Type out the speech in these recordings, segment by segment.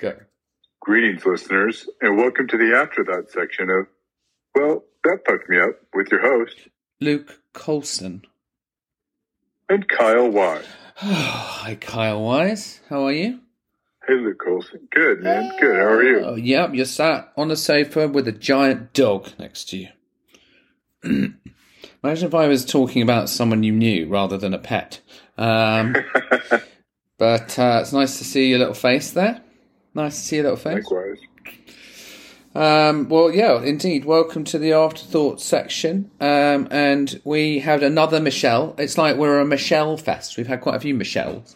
Go. Greetings, listeners, and welcome to the After That section of, well, that fucked me up with your host Luke Colson. and Kyle Wise. Hi, Kyle Wise. How are you? Hey, Luke Colson. Good, man. Good. How are you? Oh, yep, you're sat on a sofa with a giant dog next to you. Imagine if I was talking about someone you knew rather than a pet. Um, but uh, it's nice to see your little face there. Nice to see your little face. Likewise. Um, well, yeah, indeed. Welcome to the afterthought section. Um, and we had another Michelle. It's like we're a Michelle fest. We've had quite a few Michelles.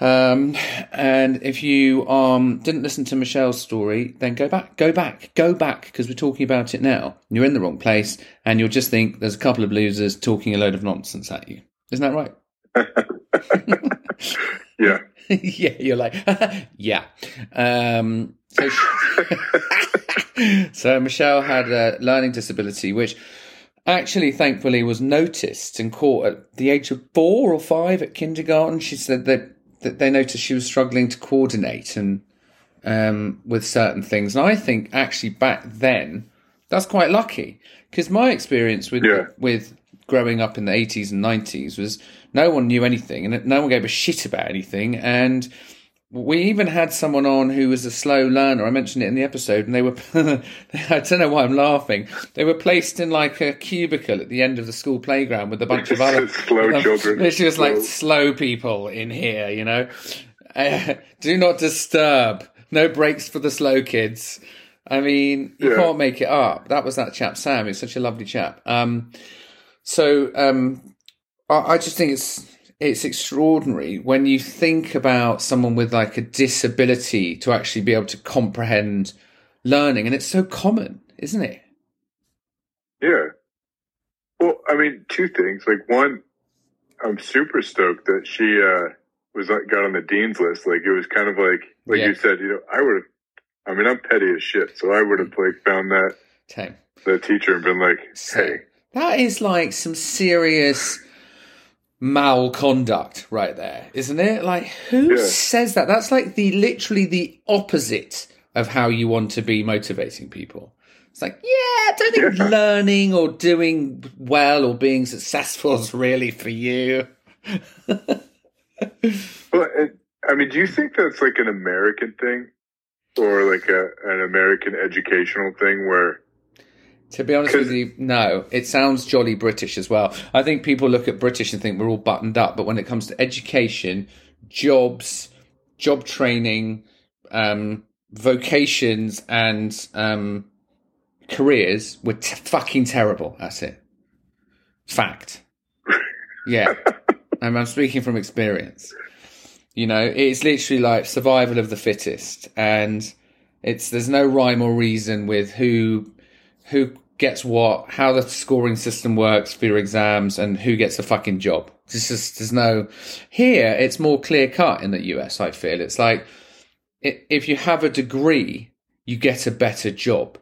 Um, and if you um didn't listen to Michelle's story, then go back, go back, go back, because we're talking about it now. You're in the wrong place, and you'll just think there's a couple of losers talking a load of nonsense at you. Isn't that right? Yeah. yeah, you're like, yeah. Um, so, so Michelle had a learning disability, which actually, thankfully, was noticed and caught at the age of four or five at kindergarten. She said that, that they noticed she was struggling to coordinate and um, with certain things. And I think actually back then, that's quite lucky because my experience with Yeah. with growing up in the 80s and 90s was no one knew anything and no one gave a shit about anything and we even had someone on who was a slow learner. I mentioned it in the episode, and they were, I don't know why I'm laughing. They were placed in like a cubicle at the end of the school playground with a bunch of other Slow children. It's just like Slow. slow people in here, you know. Uh, do not disturb. No breaks for the slow kids. I mean, you Yeah. can't make it up. That was that chap Sam. He's such a lovely chap. Um, so um, I, I just think it's it's extraordinary when you think about someone with like a disability to actually be able to comprehend learning, and it's so common, isn't it? Yeah. Well, I mean, two things. Like one, I'm super stoked that she uh was like got on the dean's list. Like it was kind of like like Yeah. you said, you know, I would have. I mean, I'm petty as shit, so I would have like found that Same. the teacher and been like, So- hey, That is like some serious malconduct right there, isn't it? Like who Yeah. says that? That's like the literally the opposite of how you want to be motivating people. It's like, yeah, I don't think Yeah. learning or doing well or being successful is really for you. Well, I mean, do you think that's like an American thing, or like a an American educational thing where? To be honest with you, no. It sounds jolly British as well. I think people look at British and think we're all buttoned up, but when it comes to education, jobs, job training, um, vocations, and um, careers, we're t- fucking terrible at it. Fact. Yeah. and I'm speaking from experience. You know, it's literally like survival of the fittest, and it's there's no rhyme or reason with who who gets what, how the scoring system works for your exams, and who gets a fucking job. It's just there's no here. It's more clear cut in the US. I feel it's like if you have a degree, you get a better job.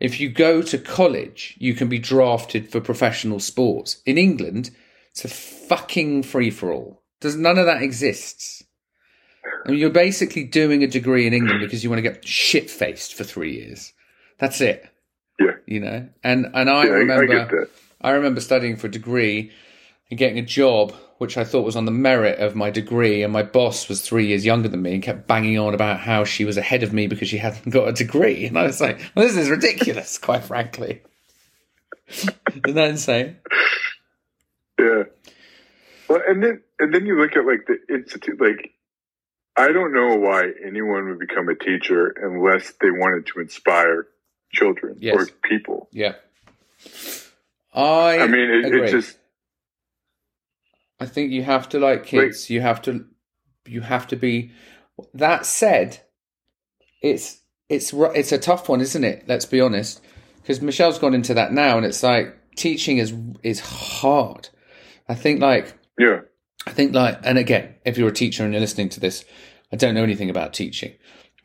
If you go to college, you can be drafted for professional sports. In England, it's a fucking free for all. Does none of that exists? I mean, you're basically doing a degree in England because you want to get shit faced for three years. That's it. You know, and and I Yeah, I- I remember. I remember studying for a degree and getting a job, which I thought was on the merit of my degree. And my boss was three years younger than me and kept banging on about how she was ahead of me because she hadn't got a degree. And I was like, well, this is ridiculous, quite frankly. Isn't that insane? Yeah. Well, and then and then you look at like the institute. Like, I don't know why anyone would become a teacher unless they wanted to inspire children Yes. or people. Yeah. I, I mean, it, it just I think you have to like kids. You have to, you have to be. That said, it's it's it's a tough one, isn't it? Let's be honest, because Michelle's gone into that now, and it's like teaching is is hard. I think like yeah. I think like, and again, if you're a teacher and you're listening to this, I don't know anything about teaching,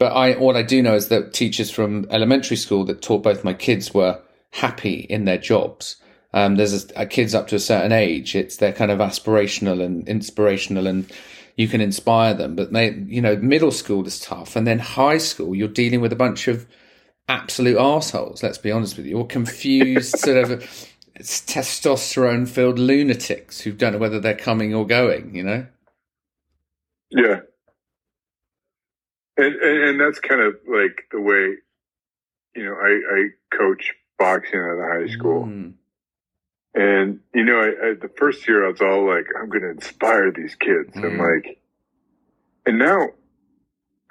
but I what I do know is that teachers from elementary school that taught both my kids were happy in their jobs. Um, there's a, a kids up to a certain age, it's they're kind of aspirational and inspirational, and you can inspire them. But they, you know, middle school is tough, and then high school, you're dealing with a bunch of absolute assholes. Let's be honest with you, or confused sort of testosterone filled lunatics who don't know whether they're coming or going. You know. Yeah. And, and, and that's kind of like the way, you know, I, I coach boxing at a high school. Mm. And, you know, I, I, the first year I was all like, I'm going to inspire these kids. Mm. And like, and now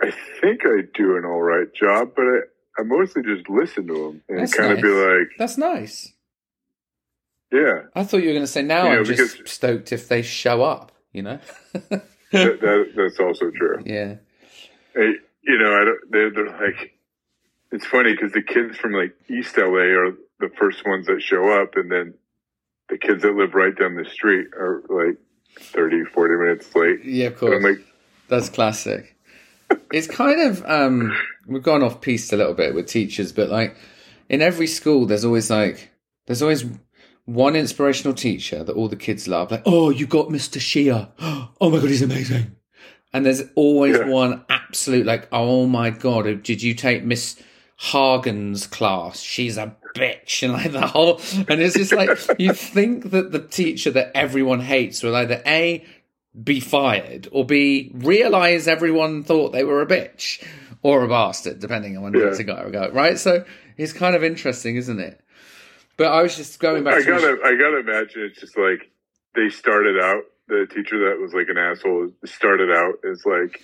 I think I do an all right job, but I, I mostly just listen to them and That's kind nice. of be like, That's nice. Yeah. I thought you were going to say now you I'm just stoked if they show up, you know? that, that, that's also true. Yeah. Hey, you know, I don't, they're, they're like, it's funny because the kids from like East LA are the first ones that show up, and then the kids that live right down the street are like 30, 40 minutes late. Yeah, of course. Like, That's classic. it's kind of, um, we've gone off piste a little bit with teachers, but like in every school, there's always like, there's always one inspirational teacher that all the kids love. Like, oh, you got Mr. Shia. Oh my God, he's amazing. And there's always yeah. one absolute like, oh my God, did you take Miss Hagen's class? She's a bitch. And like the whole, and it's just like, you think that the teacher that everyone hates will either A, be fired or B, realize everyone thought they were a bitch or a bastard, depending on when yeah. it's a guy or a girl, right? So it's kind of interesting, isn't it? But I was just going back. I gotta, I gotta imagine it's just like they started out. The teacher that was like an asshole started out as like,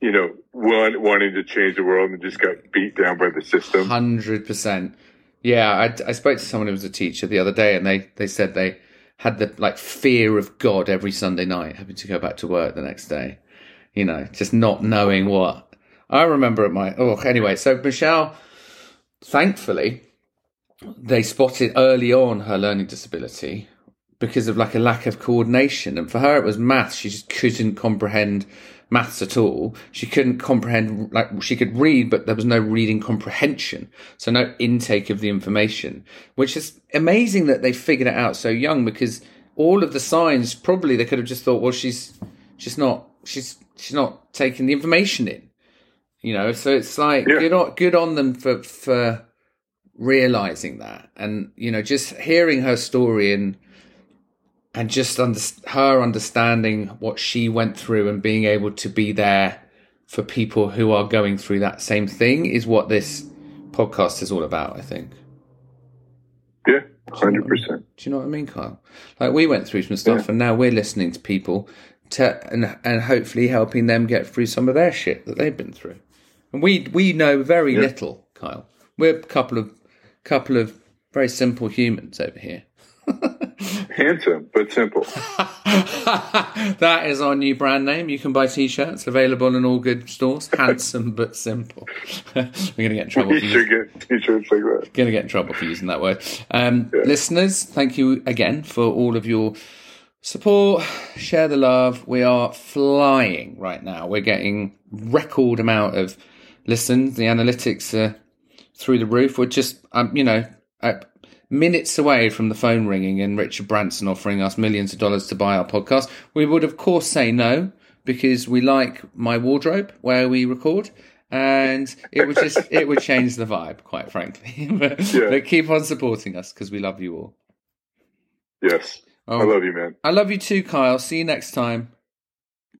you know, one wanting to change the world and just got beat down by the system. Hundred percent. Yeah, I, I spoke to someone who was a teacher the other day, and they they said they had the like fear of God every Sunday night, having to go back to work the next day. You know, just not knowing what. I remember at my oh anyway. So Michelle, thankfully, they spotted early on her learning disability because of like a lack of coordination. And for her, it was maths. She just couldn't comprehend maths at all. She couldn't comprehend, like, she could read, but there was no reading comprehension. So no intake of the information, which is amazing that they figured it out so young because all of the signs probably they could have just thought, well, she's, she's not, she's, she's not taking the information in, you know? So it's like, yeah. you're not good on them for, for, realizing that and you know just hearing her story and and just under, her understanding what she went through and being able to be there for people who are going through that same thing is what this podcast is all about i think yeah 100% do you know what i mean kyle like we went through some stuff yeah. and now we're listening to people to and and hopefully helping them get through some of their shit that they've been through and we we know very yeah. little kyle we're a couple of couple of very simple humans over here. Handsome but simple. that is our new brand name. You can buy t-shirts available in all good stores. Handsome but simple. We're going to get in trouble. You should get t-shirts like that. Going to get in trouble for using that word. Um, yeah. Listeners, thank you again for all of your support. Share the love. We are flying right now. We're getting record amount of listens. The analytics are through the roof. We're just, um, you know, minutes away from the phone ringing and Richard Branson offering us millions of dollars to buy our podcast. We would, of course, say no because we like my wardrobe where we record. And it would just it would change the vibe, quite frankly. but, yeah. but keep on supporting us because we love you all. Yes, oh, I love you, man. I love you too, Kyle. See you next time.